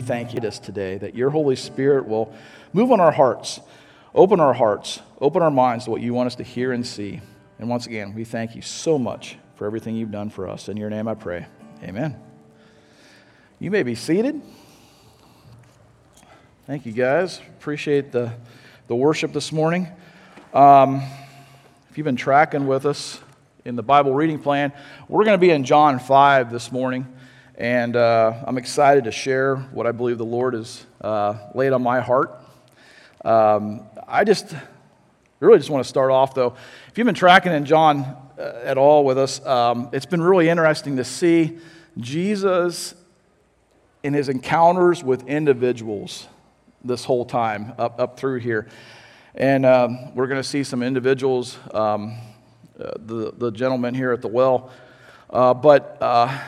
thank you this today that your Holy Spirit will move on our hearts, open our hearts, open our minds to what you want us to hear and see. And once again, we thank you so much for everything you've done for us. In your name I pray. Amen. You may be seated. Thank you, guys. Appreciate the, the worship this morning. Um, if you've been tracking with us in the Bible reading plan, we're going to be in John 5 this morning. And uh, I'm excited to share what I believe the Lord has uh, laid on my heart. Um, I just really just want to start off, though. If you've been tracking in John uh, at all with us, um, it's been really interesting to see Jesus in his encounters with individuals this whole time up, up through here. And um, we're going to see some individuals, um, uh, the, the gentleman here at the well. Uh, but uh,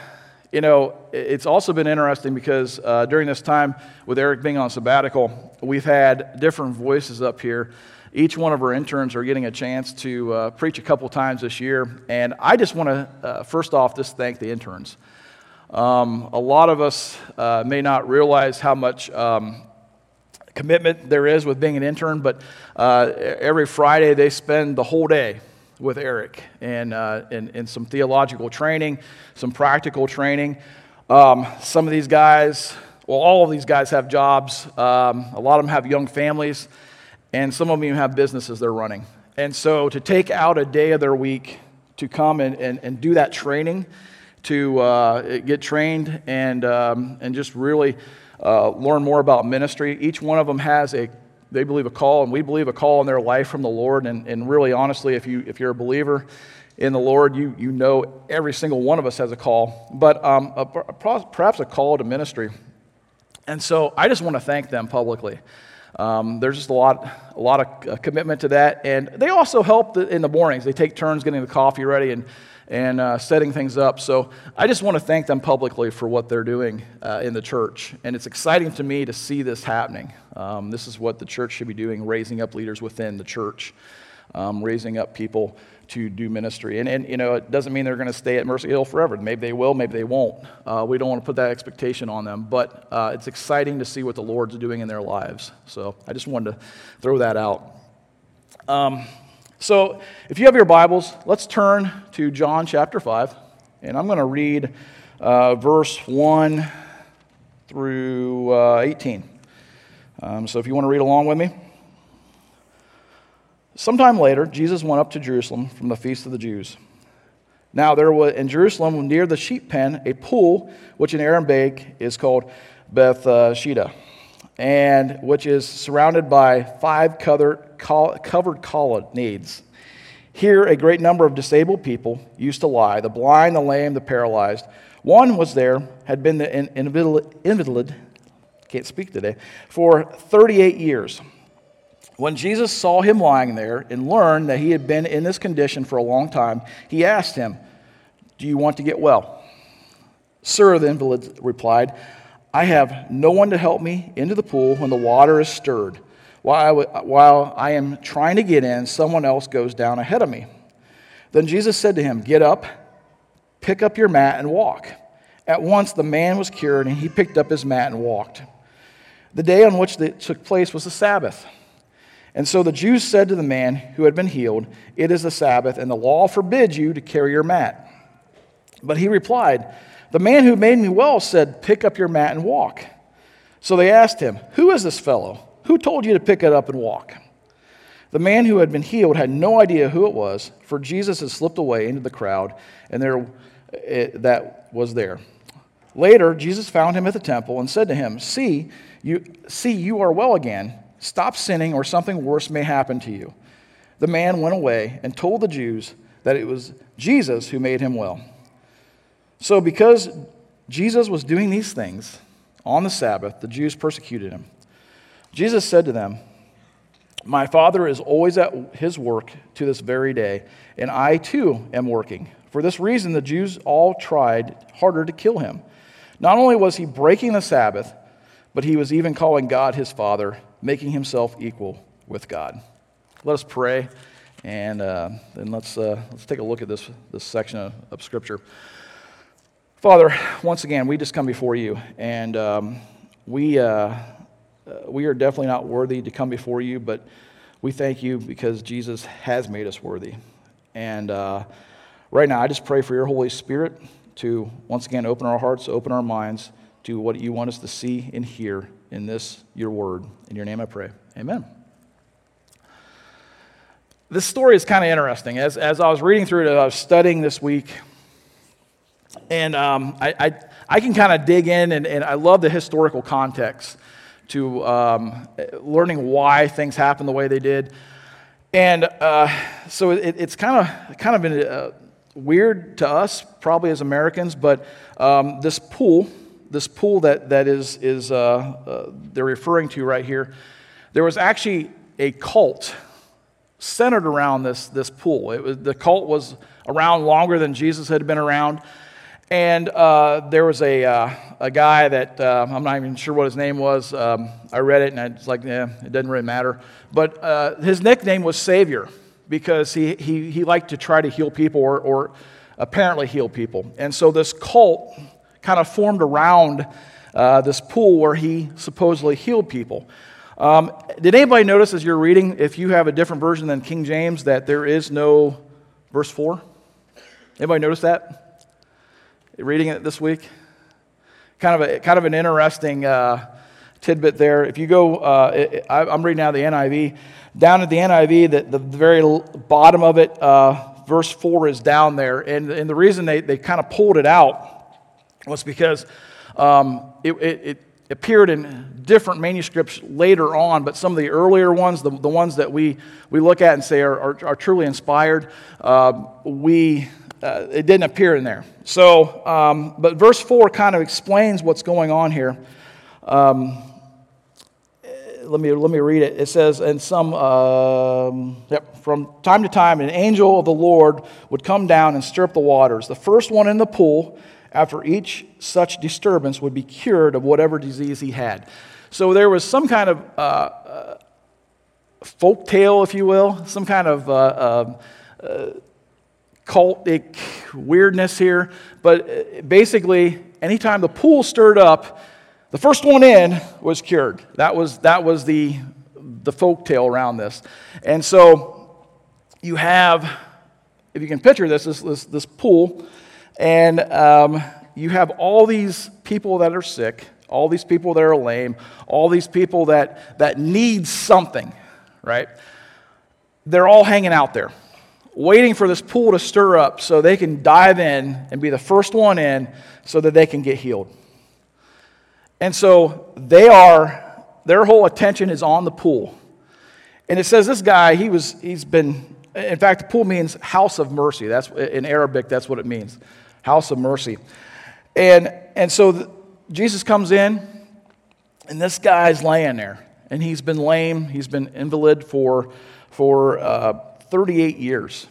you know, it's also been interesting because uh, during this time, with Eric being on sabbatical, we've had different voices up here. Each one of our interns are getting a chance to uh, preach a couple times this year. And I just want to, uh, first off, just thank the interns. Um, a lot of us uh, may not realize how much um, commitment there is with being an intern, but uh, every Friday they spend the whole day with Eric and, uh, and, and some theological training, some practical training. Um, some of these guys, well, all of these guys have jobs. Um, a lot of them have young families, and some of them even have businesses they're running. And so to take out a day of their week to come and, and, and do that training, to uh, get trained and, um, and just really uh, learn more about ministry, each one of them has a they believe a call, and we believe a call in their life from the Lord. And, and really, honestly, if, you, if you're a believer in the Lord, you, you know every single one of us has a call, but um, a, perhaps a call to ministry. And so I just want to thank them publicly. Um, there's just a lot, a lot of uh, commitment to that. And they also help in the mornings. They take turns getting the coffee ready and and uh, setting things up. So I just want to thank them publicly for what they're doing uh, in the church. And it's exciting to me to see this happening. Um, this is what the church should be doing, raising up leaders within the church, um, raising up people to do ministry. And, and, you know, it doesn't mean they're going to stay at Mercy Hill forever. Maybe they will, maybe they won't. Uh, we don't want to put that expectation on them. But uh, it's exciting to see what the Lord's doing in their lives. So I just wanted to throw that out. Um, so, if you have your Bibles, let's turn to John chapter 5, and I'm going to read uh, verse 1 through uh, 18. Um, so, if you want to read along with me. Sometime later, Jesus went up to Jerusalem from the feast of the Jews. Now, there was in Jerusalem near the sheep pen a pool, which in Aramaic is called Bethesda, and which is surrounded by five covered colonnades Here, a great number of disabled people used to lie the blind, the lame, the paralyzed. One was there, had been the invalid, can't speak today, for 38 years. When Jesus saw him lying there and learned that he had been in this condition for a long time, he asked him, Do you want to get well? Sir, the invalid replied, I have no one to help me into the pool when the water is stirred. While I, while I am trying to get in, someone else goes down ahead of me. Then Jesus said to him, Get up, pick up your mat, and walk. At once the man was cured, and he picked up his mat and walked. The day on which it took place was the Sabbath. And so the Jews said to the man who had been healed, It is the Sabbath, and the law forbids you to carry your mat. But he replied, The man who made me well said, Pick up your mat and walk. So they asked him, Who is this fellow? Who told you to pick it up and walk? The man who had been healed had no idea who it was, for Jesus had slipped away into the crowd, and there it, that was there. Later, Jesus found him at the temple and said to him, "See, you see you are well again. Stop sinning, or something worse may happen to you." The man went away and told the Jews that it was Jesus who made him well. So, because Jesus was doing these things on the Sabbath, the Jews persecuted him. Jesus said to them, My Father is always at his work to this very day, and I too am working. For this reason, the Jews all tried harder to kill him. Not only was he breaking the Sabbath, but he was even calling God his Father, making himself equal with God. Let us pray, and uh, then let's, uh, let's take a look at this, this section of, of Scripture. Father, once again, we just come before you, and um, we, uh, uh, we are definitely not worthy to come before you, but we thank you because Jesus has made us worthy. And uh, right now, I just pray for your Holy Spirit to once again open our hearts, open our minds to what you want us to see and hear in this, your word. In your name I pray. Amen. This story is kind of interesting. As, as I was reading through it, I was studying this week, and um, I, I, I, can kind of dig in, and, and I love the historical context to um, learning why things happened the way they did. And uh, so it, it's kind of kind of been uh, weird to us, probably as Americans, but um, this pool, this pool that, that is, is uh, uh, they're referring to right here, there was actually a cult centered around this, this pool. It was, the cult was around longer than Jesus had been around. And uh, there was a, uh, a guy that uh, I'm not even sure what his name was. Um, I read it and I was like, yeah, it doesn't really matter. But uh, his nickname was Savior because he, he, he liked to try to heal people or, or apparently heal people. And so this cult kind of formed around uh, this pool where he supposedly healed people. Um, did anybody notice as you're reading, if you have a different version than King James, that there is no verse 4? Anybody notice that? Reading it this week? Kind of, a, kind of an interesting uh, tidbit there. If you go, uh, I, I'm reading now the NIV. Down at the NIV, the, the very bottom of it, uh, verse 4 is down there. And, and the reason they, they kind of pulled it out was because um, it, it, it, appeared in different manuscripts later on, but some of the earlier ones, the, the ones that we, we look at and say are, are, are truly inspired, uh, we, uh, it didn't appear in there. So, um, but verse 4 kind of explains what's going on here. Um, let me, let me read it. It says, and some, um, yep, from time to time, an angel of the Lord would come down and stir up the waters. The first one in the pool, after each such disturbance, would be cured of whatever disease he had. So there was some kind of uh, uh, folk tale, if you will, some kind of uh, uh, uh cultic weirdness here. But uh, basically, anytime the pool stirred up, the first one in was cured. That was, that was the, the folk tale around this. And so you have, if you can picture this, this, this, this pool, and um, you have all these people that are sick, all these people that are lame, all these people that, that need something, right? They're all hanging out there, waiting for this pool to stir up so they can dive in and be the first one in so that they can get healed. And so they are, their whole attention is on the pool. And it says this guy, he was, he's been, in fact, the pool means house of mercy. That's, in Arabic, that's what it means house of mercy. And, and so the, Jesus comes in, and this guy's laying there. And he's been lame, he's been invalid for, for uh, 38 years.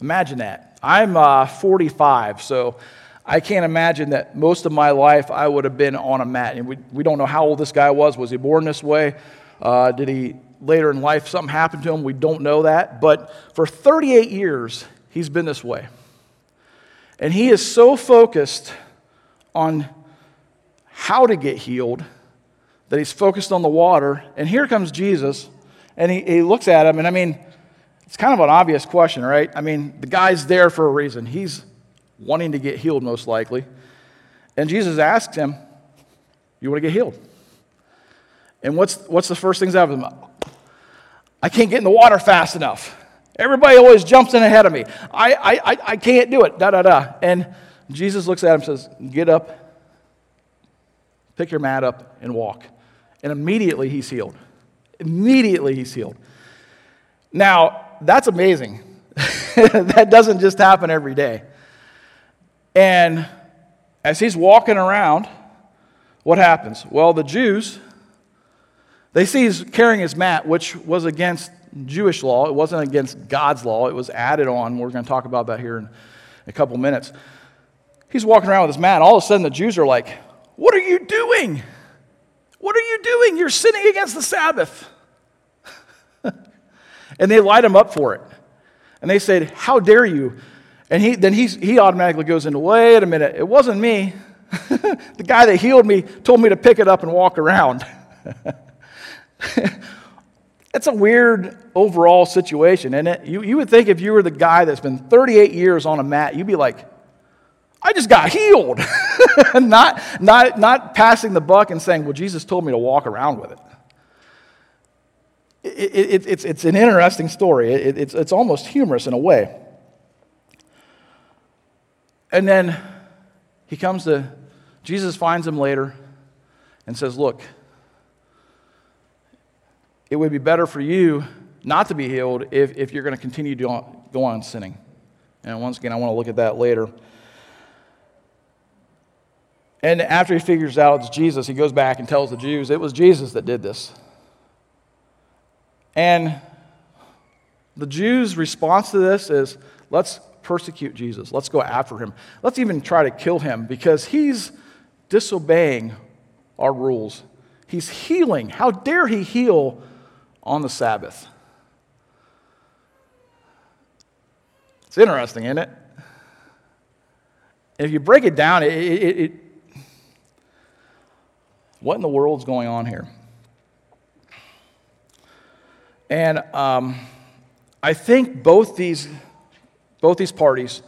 Imagine that. I'm uh, 45, so I can't imagine that most of my life I would have been on a mat. And we, we don't know how old this guy was. Was he born this way? Uh, did he later in life something happen to him? We don't know that. But for 38 years, he's been this way. And he is so focused on how to get healed that he's focused on the water. And here comes Jesus, and he, he looks at him, and I mean, it's kind of an obvious question, right? I mean, the guy's there for a reason. He's wanting to get healed, most likely. And Jesus asks him, You want to get healed? And what's, what's the first things out of him? I can't get in the water fast enough. Everybody always jumps in ahead of me. I, I, I can't do it. Da, da, da. And Jesus looks at him and says, Get up, pick your mat up, and walk. And immediately he's healed. Immediately he's healed. Now, that's amazing. that doesn't just happen every day. And as he's walking around, what happens? Well, the Jews, they see he's carrying his mat, which was against Jewish law. It wasn't against God's law. It was added on. We're going to talk about that here in a couple minutes. He's walking around with his mat. All of a sudden, the Jews are like, What are you doing? What are you doing? You're sinning against the Sabbath. and they light him up for it. And they said, How dare you? And he, then he's, he automatically goes into, wait a minute, it wasn't me. the guy that healed me told me to pick it up and walk around. it's a weird overall situation, isn't it? You, you would think if you were the guy that's been 38 years on a mat, you'd be like, I just got healed. not, not, not passing the buck and saying, Well, Jesus told me to walk around with it. it, it it's, it's an interesting story. It, it's, it's almost humorous in a way. And then he comes to, Jesus finds him later and says, Look, it would be better for you not to be healed if, if you're going to continue to go on sinning. And once again, I want to look at that later. And after he figures out it's Jesus, he goes back and tells the Jews it was Jesus that did this. And the Jews' response to this is let's persecute Jesus. Let's go after him. Let's even try to kill him because he's disobeying our rules. He's healing. How dare he heal on the Sabbath? It's interesting, isn't it? If you break it down, it, it, it, what in the world's going on here? And um, I think both these, both these parties,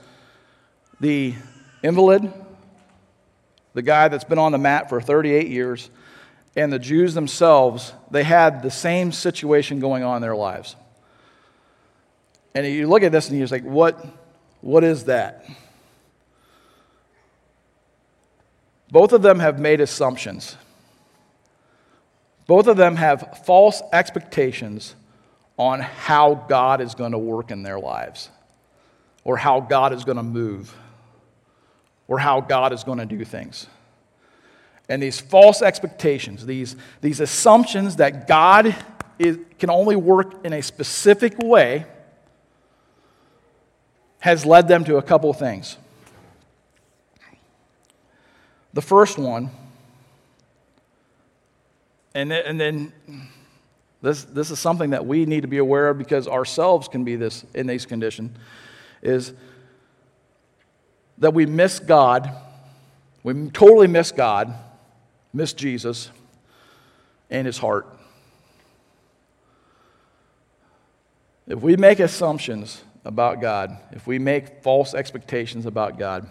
the invalid, the guy that's been on the mat for 38 years, and the Jews themselves, they had the same situation going on in their lives. And you look at this and you're just like, what, what is that? Both of them have made assumptions. Both of them have false expectations on how God is going to work in their lives, or how God is going to move, or how God is going to do things. And these false expectations, these, these assumptions that God is, can only work in a specific way, has led them to a couple of things. The first one and then, and then this, this is something that we need to be aware of because ourselves can be this in these conditions is that we miss God. We totally miss God, miss Jesus and his heart. If we make assumptions about God, if we make false expectations about God,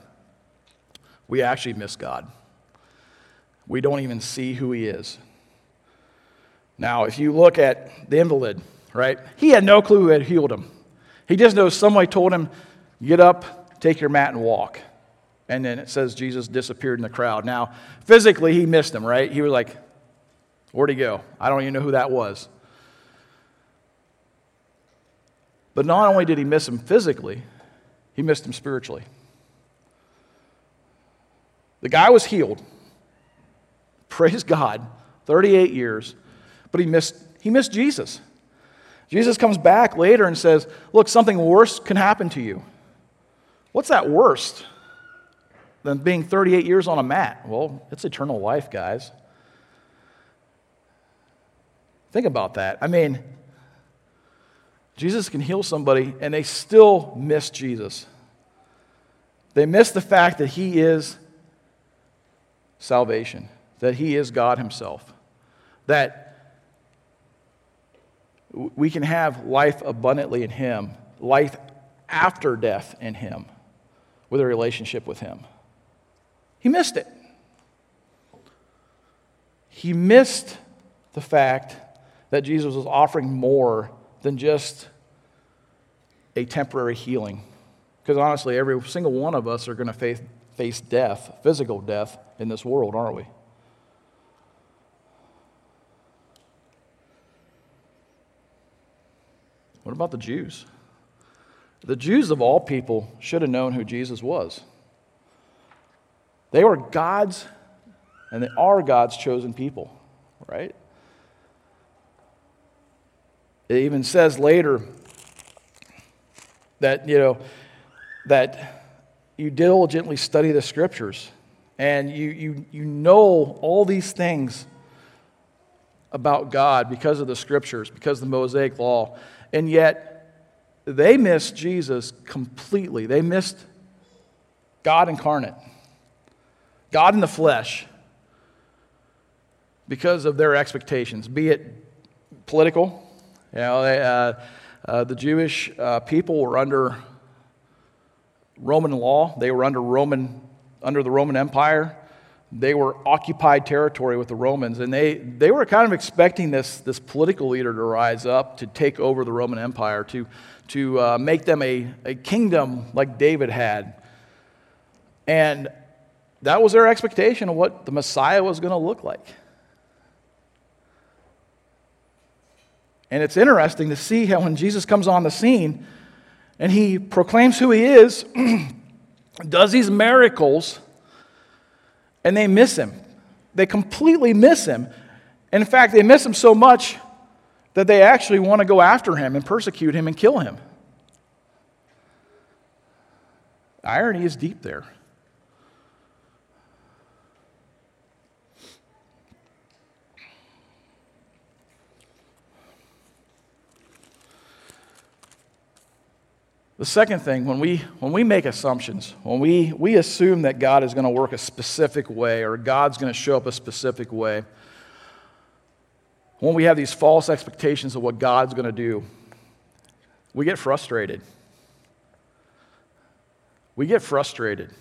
we actually miss God. We don't even see who he is. Now, if you look at the invalid, right, he had no clue who had healed him. He just knows somebody told him, get up, take your mat, and walk. And then it says Jesus disappeared in the crowd. Now, physically, he missed him, right? He was like, where'd he go? I don't even know who that was. But not only did he miss him physically, he missed him spiritually. The guy was healed. Praise God. 38 years but he missed, he missed Jesus. Jesus comes back later and says, Look, something worse can happen to you. What's that worst than being 38 years on a mat? Well, it's eternal life, guys. Think about that. I mean, Jesus can heal somebody and they still miss Jesus. They miss the fact that He is salvation, that He is God Himself, that we can have life abundantly in Him, life after death in Him, with a relationship with Him. He missed it. He missed the fact that Jesus was offering more than just a temporary healing. Because honestly, every single one of us are going to face, face death, physical death, in this world, aren't we? What about the Jews? The Jews, of all people, should have known who Jesus was. They were God's, and they are God's chosen people, right? It even says later that, you know, that you diligently study the scriptures and you, you, you know all these things about God because of the scriptures, because of the Mosaic law. And yet, they missed Jesus completely. They missed God incarnate. God in the flesh, because of their expectations, be it political. You know, they, uh, uh, the Jewish uh, people were under Roman law. They were under Roman, under the Roman Empire. They were occupied territory with the Romans, and they, they were kind of expecting this, this political leader to rise up to take over the Roman Empire, to, to uh, make them a, a kingdom like David had. And that was their expectation of what the Messiah was going to look like. And it's interesting to see how when Jesus comes on the scene and he proclaims who he is, does these miracles, and they miss him. They completely miss him. And in fact, they miss him so much that they actually want to go after him and persecute him and kill him. Irony is deep there. The second thing, when we, when we make assumptions, when we, we assume that God is going to work a specific way or God's going to show up a specific way, when we have these false expectations of what God's going to do, we get frustrated. We get frustrated.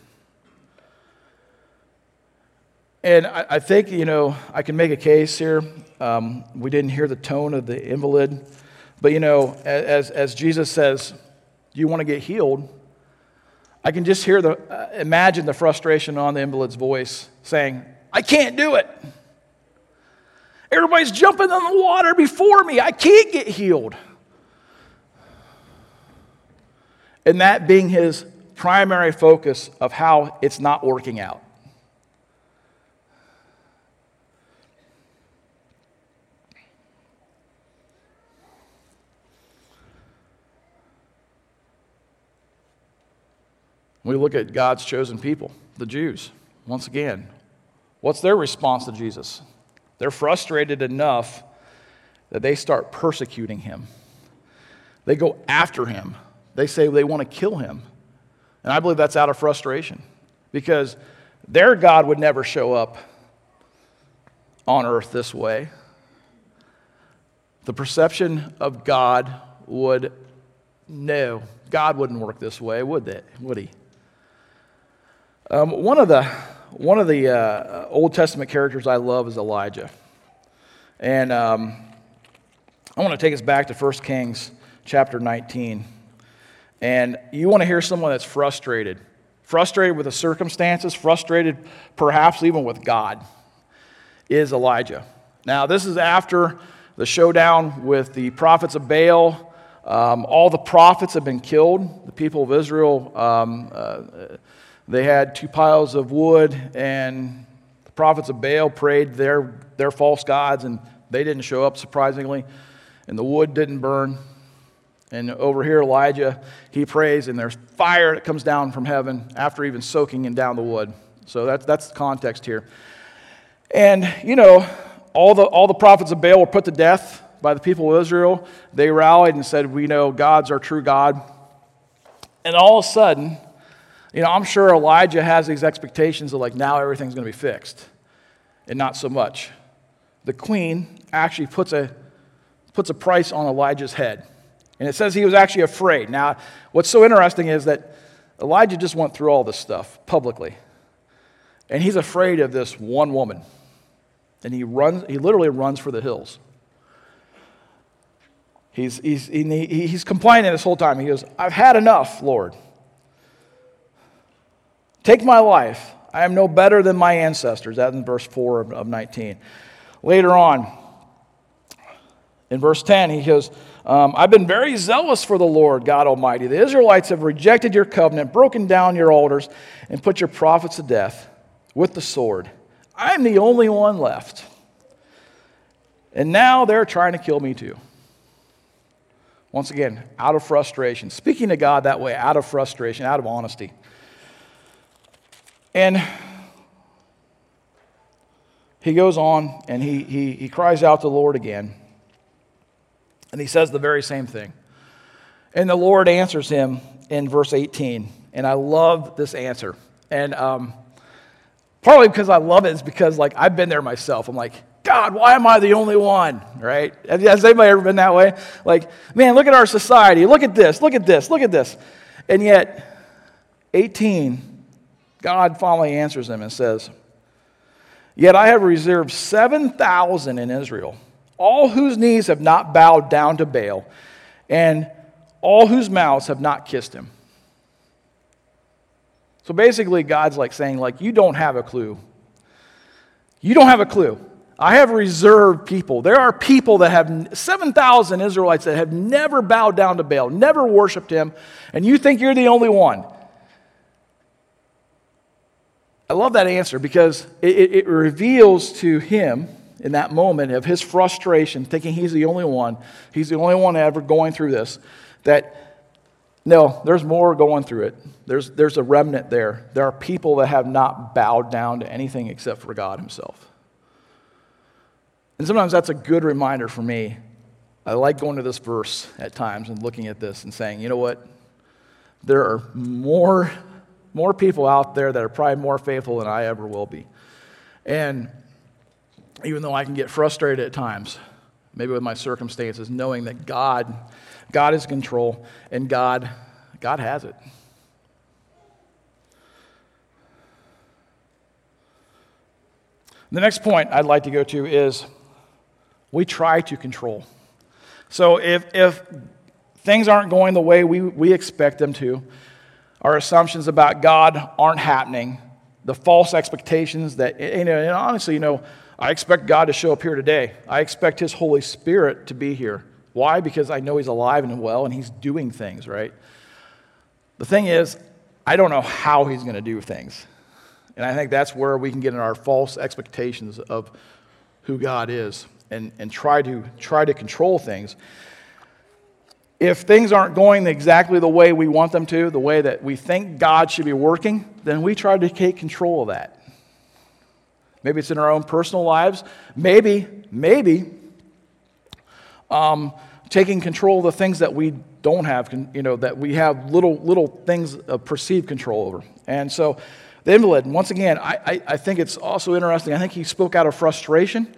And I, I think, you know, I can make a case here. Um, we didn't hear the tone of the invalid. But, you know, as, as Jesus says, do you want to get healed? I can just hear the, uh, imagine the frustration on the invalid's voice saying, I can't do it. Everybody's jumping in the water before me. I can't get healed. And that being his primary focus of how it's not working out. We look at God's chosen people, the Jews, once again. What's their response to Jesus? They're frustrated enough that they start persecuting him. They go after him. They say they want to kill him. And I believe that's out of frustration because their God would never show up on earth this way. The perception of God would, no, God wouldn't work this way, would, they, would he? Um, one of the, one of the uh, Old Testament characters I love is Elijah. And um, I want to take us back to 1 Kings chapter 19. And you want to hear someone that's frustrated, frustrated with the circumstances, frustrated perhaps even with God, is Elijah. Now, this is after the showdown with the prophets of Baal. Um, all the prophets have been killed. The people of Israel. Um, uh, they had two piles of wood, and the prophets of Baal prayed their, their false gods, and they didn't show up, surprisingly. And the wood didn't burn. And over here, Elijah, he prays, and there's fire that comes down from heaven after even soaking in down the wood. So that's, that's the context here. And, you know, all the, all the prophets of Baal were put to death by the people of Israel. They rallied and said, We know God's our true God. And all of a sudden, you know, I'm sure Elijah has these expectations of like now everything's going to be fixed, and not so much. The queen actually puts a, puts a price on Elijah's head. And it says he was actually afraid. Now, what's so interesting is that Elijah just went through all this stuff publicly. And he's afraid of this one woman. And he runs, he literally runs for the hills. He's, he's, he, he's complaining this whole time. He goes, I've had enough, Lord. Take my life. I am no better than my ancestors. That's in verse 4 of, of 19. Later on, in verse 10, he goes, um, I've been very zealous for the Lord God Almighty. The Israelites have rejected your covenant, broken down your altars, and put your prophets to death with the sword. I'm the only one left. And now they're trying to kill me too. Once again, out of frustration. Speaking to God that way, out of frustration, out of honesty. And he goes on and he, he, he cries out to the Lord again. And he says the very same thing. And the Lord answers him in verse 18. And I love this answer. And um, Partly because I love it is because like I've been there myself. I'm like, God, why am I the only one? Right? Has anybody ever been that way? Like, man, look at our society. Look at this. Look at this. Look at this. And yet, 18, God finally answers him and says, Yet I have reserved 7,000 in Israel, all whose knees have not bowed down to Baal, and all whose mouths have not kissed him. So basically, God's like saying, like, you don't have a clue. You don't have a clue. I have reserved people. There are people that have 7,000 Israelites that have never bowed down to Baal, never worshiped him, and you think you're the only one. I love that answer because it, it, reveals to him in that moment of his frustration, thinking he's the only one, he's the only one ever going through this, that no, there's more going through it. There's, there's a remnant there. There are people that have not bowed down to anything except for God Himself. And sometimes that's a good reminder for me. I like going to this verse at times and looking at this and saying, you know what? There are more, more people out there that are probably more faithful than I ever will be. And even though I can get frustrated at times, maybe with my circumstances, knowing that God, God is in control and God, God has it. The next point I'd like to go to is we try to control. So if, if things aren't going the way we, we expect them to, our assumptions about God aren't happening, the false expectations that, you know, and honestly, you know, I expect God to show up here today. I expect His Holy Spirit to be here. Why? Because I know He's alive and well and He's doing things, right? The thing is, I don't know how He's going to do things. And I think that's where we can get in our false expectations of who God is and, and try, to, try to control things. If things aren't going exactly the way we want them to, the way that we think God should be working, then we try to take control of that. Maybe it's in our own personal lives. Maybe, maybe um, taking control of the things that we don't have, you know, that we have little, little things of perceived control over. And so the invalid, once again, I, I, I think it's also interesting. I think he spoke out of frustration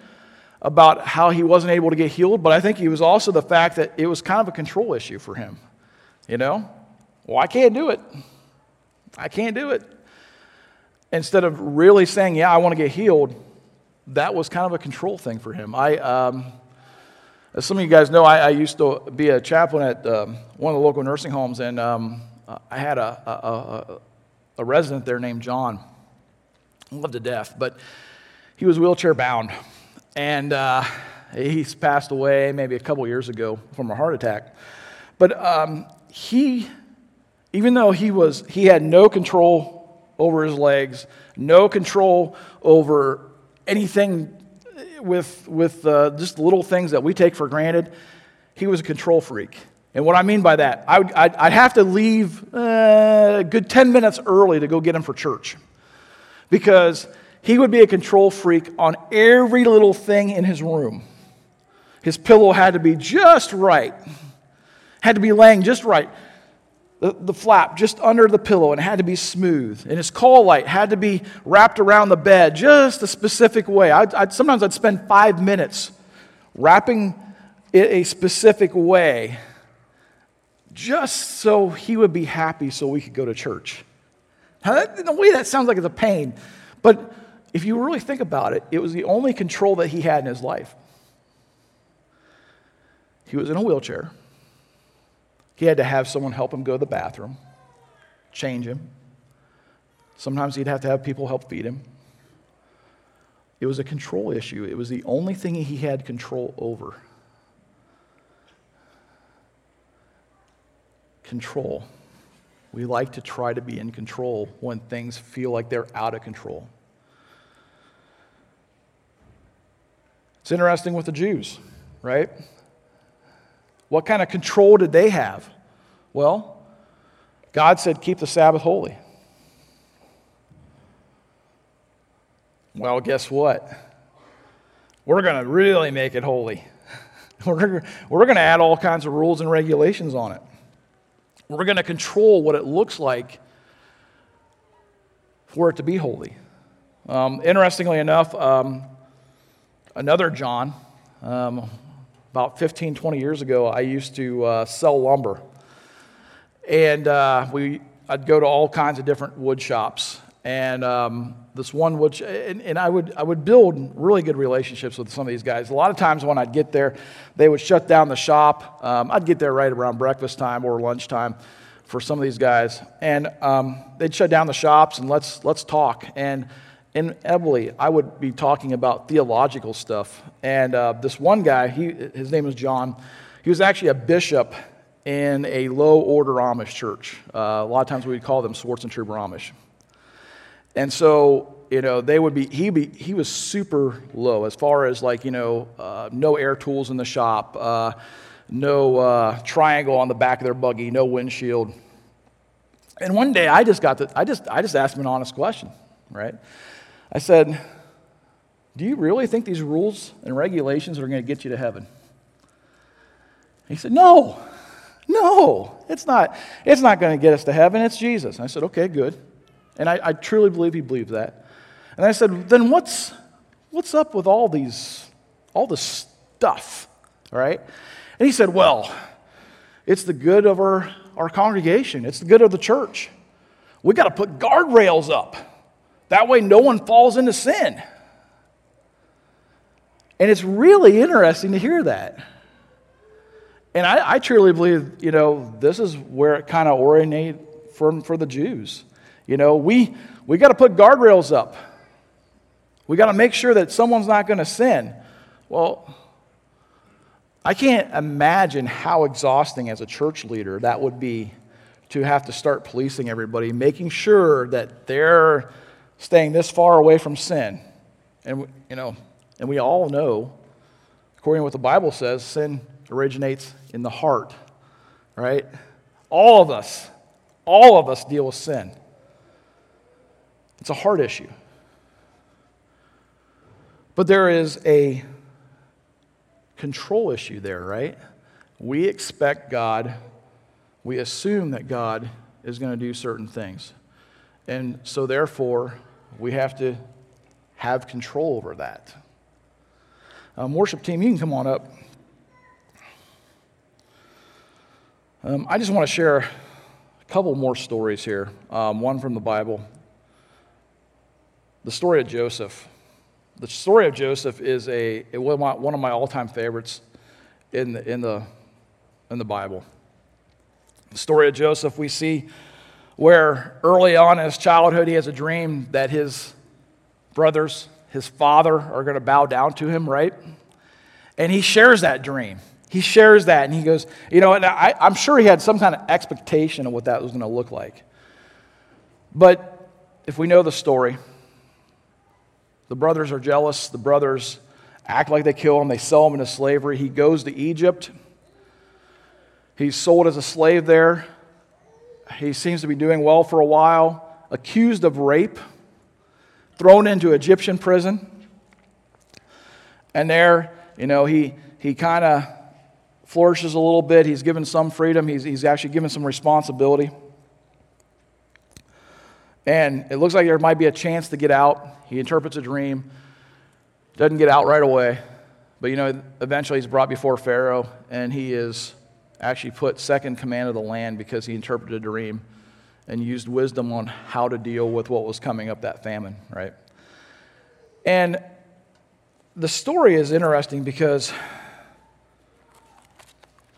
about how he wasn't able to get healed, but I think he was also the fact that it was kind of a control issue for him. You know? Well, I can't do it. I can't do it instead of really saying, Yeah, I want to get healed, that was kind of a control thing for him. I, um, as some of you guys know, I, I used to be a chaplain at um, one of the local nursing homes, and um, I had a, a, a, a, resident there named John. I loved to death, but he was wheelchair bound. And uh, he's passed away maybe a couple years ago from a heart attack. But um, he, even though he, was, he had no control over his legs, no control over anything with, with uh, just little things that we take for granted. He was a control freak. And what I mean by that, I would, I'd, I'd have to leave uh, a good 10 minutes early to go get him for church because he would be a control freak on every little thing in his room. His pillow had to be just right, had to be laying just right the, the flap just under the pillow and it had to be smooth. And his call light had to be wrapped around the bed just a specific way. I'd, I'd, sometimes I'd spend five minutes wrapping it a specific way just so he would be happy so we could go to church. Now, the way that sounds like it's a pain, but if you really think about it, it was the only control that he had in his life. He was in a wheelchair. He had to have someone help him go to the bathroom, change him. Sometimes he'd have to have people help feed him. It was a control issue. It was the only thing he had control over. Control. We like to try to be in control when things feel like they're out of control. It's interesting with the Jews, right? What kind of control did they have? Well, God said, keep the Sabbath holy. Well, guess what? We're going to really make it holy. We're, we're going to add all kinds of rules and regulations on it. We're going to control what it looks like for it to be holy. Um, interestingly enough, um, another John, um, about 15, 20 years ago, I used to uh, sell lumber. And uh, we, I'd go to all kinds of different wood shops. And um, this one wood, and, and, I, would, I would build really good relationships with some of these guys. A lot of times when I'd get there, they would shut down the shop. Um, I'd get there right around breakfast time or lunchtime for some of these guys. And um, they'd shut down the shops and let's, let's talk. And inevitably, I would be talking about theological stuff. And uh, this one guy, he, his name was John, he was actually a bishop in a low order Amish church. Uh, a lot of times we would call them Swartzentruber Amish. And so, you know, they would be he, be, he was super low as far as like, you know, uh, no air tools in the shop, uh, no uh, triangle on the back of their buggy, no windshield. And one day I just got to, I just, I just asked him an honest question, right? I said, Do you really think these rules and regulations are going to get you to heaven? He said, No, no, it's not. It's not going to get us to heaven. It's Jesus. I said, Okay, good. And I, I truly believe he believed that. And I said, Then what's, what's up with all these, all this stuff, right? And he said, Well, it's the good of our, our congregation, it's the good of the church. We got to put guardrails up. That way, no one falls into sin. And it's really interesting to hear that. And I, I truly believe, you know, this is where it kind of originated from for the Jews. You know, we, we got to put guardrails up. We got to make sure that someone's not going to sin. Well, I can't imagine how exhausting as a church leader that would be to have to start policing everybody, making sure that they're staying this far away from sin. And, you know, and we all know, according to what the Bible says, sin originates in the heart, right? All of us, all of us deal with sin. It's a heart issue. But there is a control issue there, right? We expect God, we assume that God is going to do certain things. And so, therefore, we have to have control over that. Um, worship team, you can come on up. Um, I just want to share a couple more stories here, um, one from the Bible. The story of Joseph. The story of Joseph is a, one of my all time favorites in the, in, the, in the Bible. The story of Joseph, we see where early on in his childhood he has a dream that his brothers, his father, are going to bow down to him, right? And he shares that dream. He shares that and he goes, you know, and I, I'm sure he had some kind of expectation of what that was going to look like. But if we know the story, the brothers are jealous. The brothers act like they kill him. They sell him into slavery. He goes to Egypt. He's sold as a slave there. He seems to be doing well for a while, accused of rape, thrown into Egyptian prison. And there, you know, he, he kind of flourishes a little bit. He's given some freedom, he's, he's actually given some responsibility. And it looks like there might be a chance to get out. He interprets a dream, doesn't get out right away. But, you know, eventually he's brought before Pharaoh, and he is actually put second command of the land because he interpreted a dream and used wisdom on how to deal with what was coming up that famine, right? And the story is interesting because,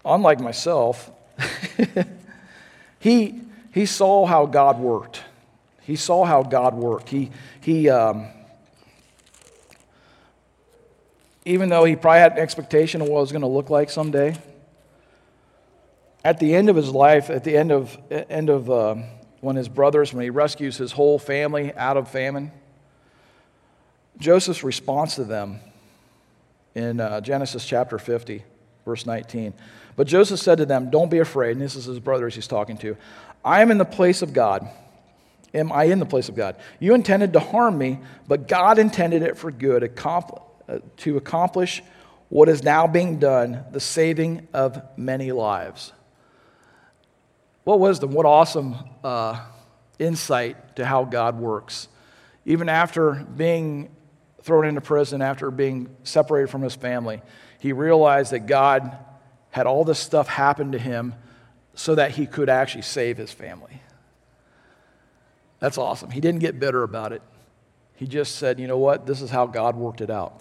unlike myself, he, he saw how God worked. He saw how God worked. He, he, um, even though he probably had an expectation of what it was going to look like someday, at the end of his life, at the end of, end of uh, when his brothers, when he rescues his whole family out of famine, Joseph's response to them in uh, Genesis chapter 50, verse 19. But Joseph said to them, Don't be afraid. And this is his brothers he's talking to. I am in the place of God. Am I in the place of God? You intended to harm me, but God intended it for good, uh, to accomplish what is now being done, the saving of many lives. What wisdom, what awesome uh, insight to how God works. even after being thrown into prison, after being separated from his family, he realized that God had all this stuff happen to him so that he could actually save his family. That's awesome. He didn't get bitter about it. He just said, you know what? This is how God worked it out.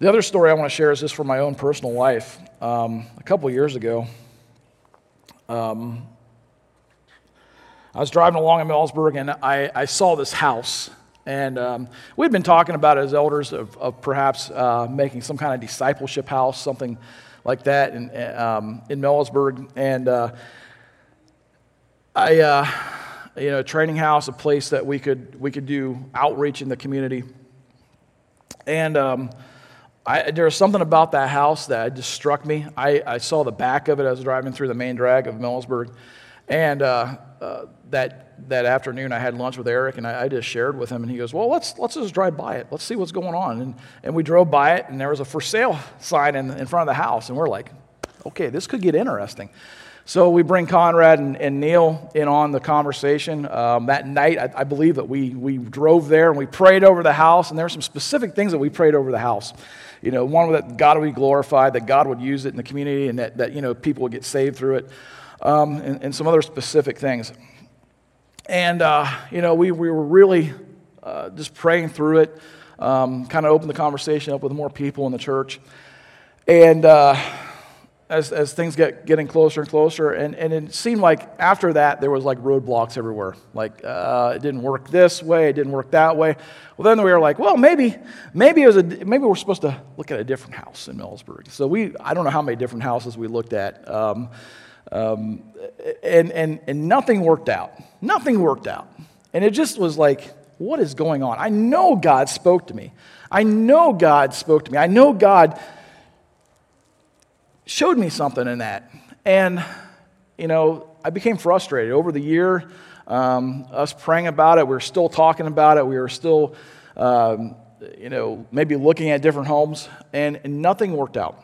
The other story I want to share is this from my own personal life. Um, a couple years ago, um, I was driving along in Millersburg and I, I saw this house. And um, we'd been talking about as elders of, of perhaps uh, making some kind of discipleship house, something like that in, um, in Millersburg. And uh, I, uh, you know, a training house, a place that we could, we could do outreach in the community. And um, I, there was something about that house that just struck me. I, I saw the back of it. As I was driving through the main drag of Millersburg. And uh, uh, that, that afternoon, I had lunch with Eric, and I, I, just shared with him. And he goes, Well, let's, let's just drive by it. Let's see what's going on. And, and we drove by it, and there was a for sale sign in, in front of the house. And we're like, Okay, this could get interesting. So we bring Conrad and, and Neil in on the conversation. Um, that night, I, I, believe that we, we drove there and we prayed over the house, and there were some specific things that we prayed over the house. You know, one that God would be glorified, that God would use it in the community, and that, that you know, people would get saved through it, um, and, and, some other specific things. And, uh, you know, we, we were really uh, just praying through it, um, kind of opened the conversation up with more people in the church. And, uh, as, as things get getting closer and closer. And, and it seemed like after that, there was like roadblocks everywhere. Like uh, it didn't work this way, it didn't work that way. Well, then we were like, well, maybe, maybe, it was a, maybe we're supposed to look at a different house in Millersburg. So we, I don't know how many different houses we looked at. Um, um, and, and, and nothing worked out. Nothing worked out. And it just was like, what is going on? I know God spoke to me. I know God spoke to me. I know God showed me something in that. And, you know, I became frustrated. Over the year, um, us praying about it, we were still talking about it, we were still, um, you know, maybe looking at different homes, and, and, nothing worked out.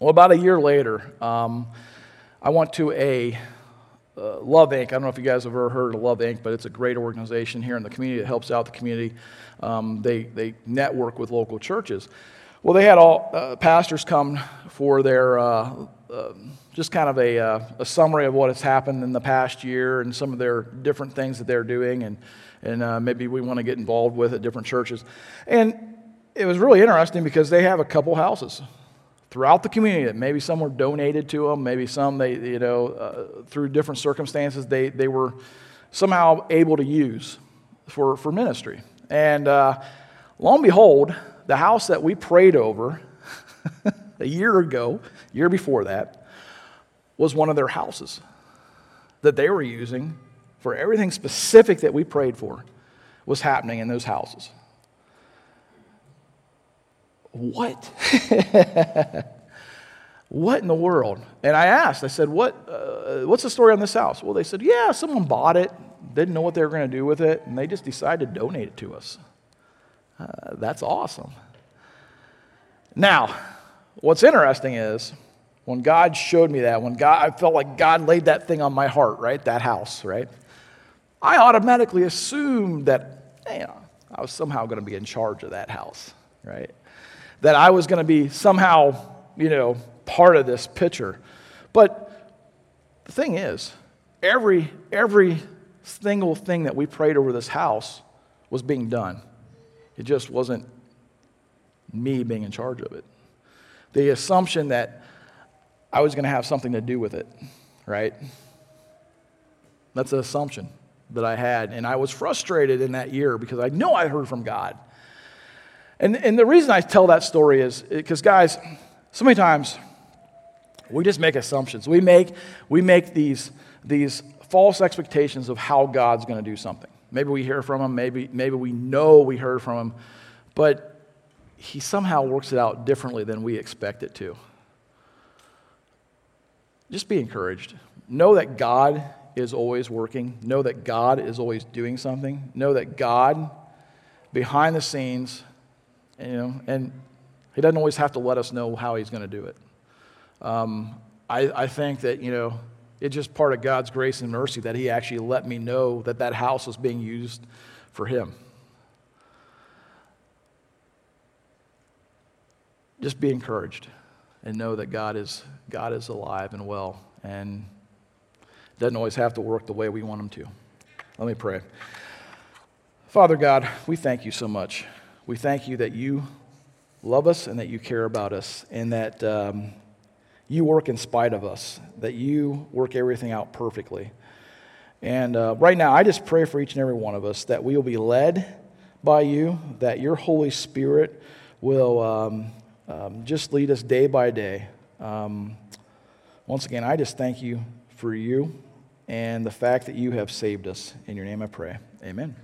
Well, about a year later, um, I went to a uh, Love Inc. I don't know if you guys have ever heard of Love Inc., but it's a great organization here in the community that helps out the community. Um, they, they network with local churches. Well, they had all uh, pastors come for their uh, uh, just kind of a, uh, a, summary of what has happened in the past year and some of their different things that they're doing, and, and uh, maybe we want to get involved with at different churches. And it was really interesting because they have a couple houses throughout the community that maybe some were donated to them, maybe some they, you know, uh, through different circumstances, they, they were somehow able to use for, for ministry. And lo and behold, the house that we prayed over a year ago, year before that, was one of their houses that they were using for everything specific that we prayed for was happening in those houses. What? what in the world? And I asked, I said, what, uh, what's the story on this house? Well, they said, yeah, someone bought it, didn't know what they were going to do with it, and they just decided to donate it to us. Uh, that's awesome. Now, what's interesting is when God showed me that, when God, I felt like God laid that thing on my heart, right? That house, right? I automatically assumed that, I was somehow going to be in charge of that house, right? That I was going to be somehow, you know, part of this picture. But the thing is, every, every single thing that we prayed over this house was being done. It just wasn't me being in charge of it. The assumption that I was going to have something to do with it, right? That's an assumption that I had. And I was frustrated in that year because I know I heard from God. And, and the reason I tell that story is because, guys, so many times we just make assumptions. We make, we make these, these false expectations of how God's going to do something. Maybe we hear from him, maybe, maybe we know we heard from him, but he somehow works it out differently than we expect it to. Just be encouraged. Know that God is always working. Know that God is always doing something. Know that God, behind the scenes, you know, and He doesn't always have to let us know how He's going to do it. Um, I, I think that, you know, It's just part of God's grace and mercy that He actually let me know that that house was being used for Him. Just be encouraged and know that God is, God is alive and well and doesn't always have to work the way we want Him to. Let me pray. Father God, we thank you so much. We thank you that you love us and that you care about us and that um, you work in spite of us, that you work everything out perfectly. And uh, right now, I just pray for each and every one of us that we will be led by you, that your Holy Spirit will um, um, just lead us day by day. Um, once again, I just thank you for you and the fact that you have saved us. In your name I pray. Amen.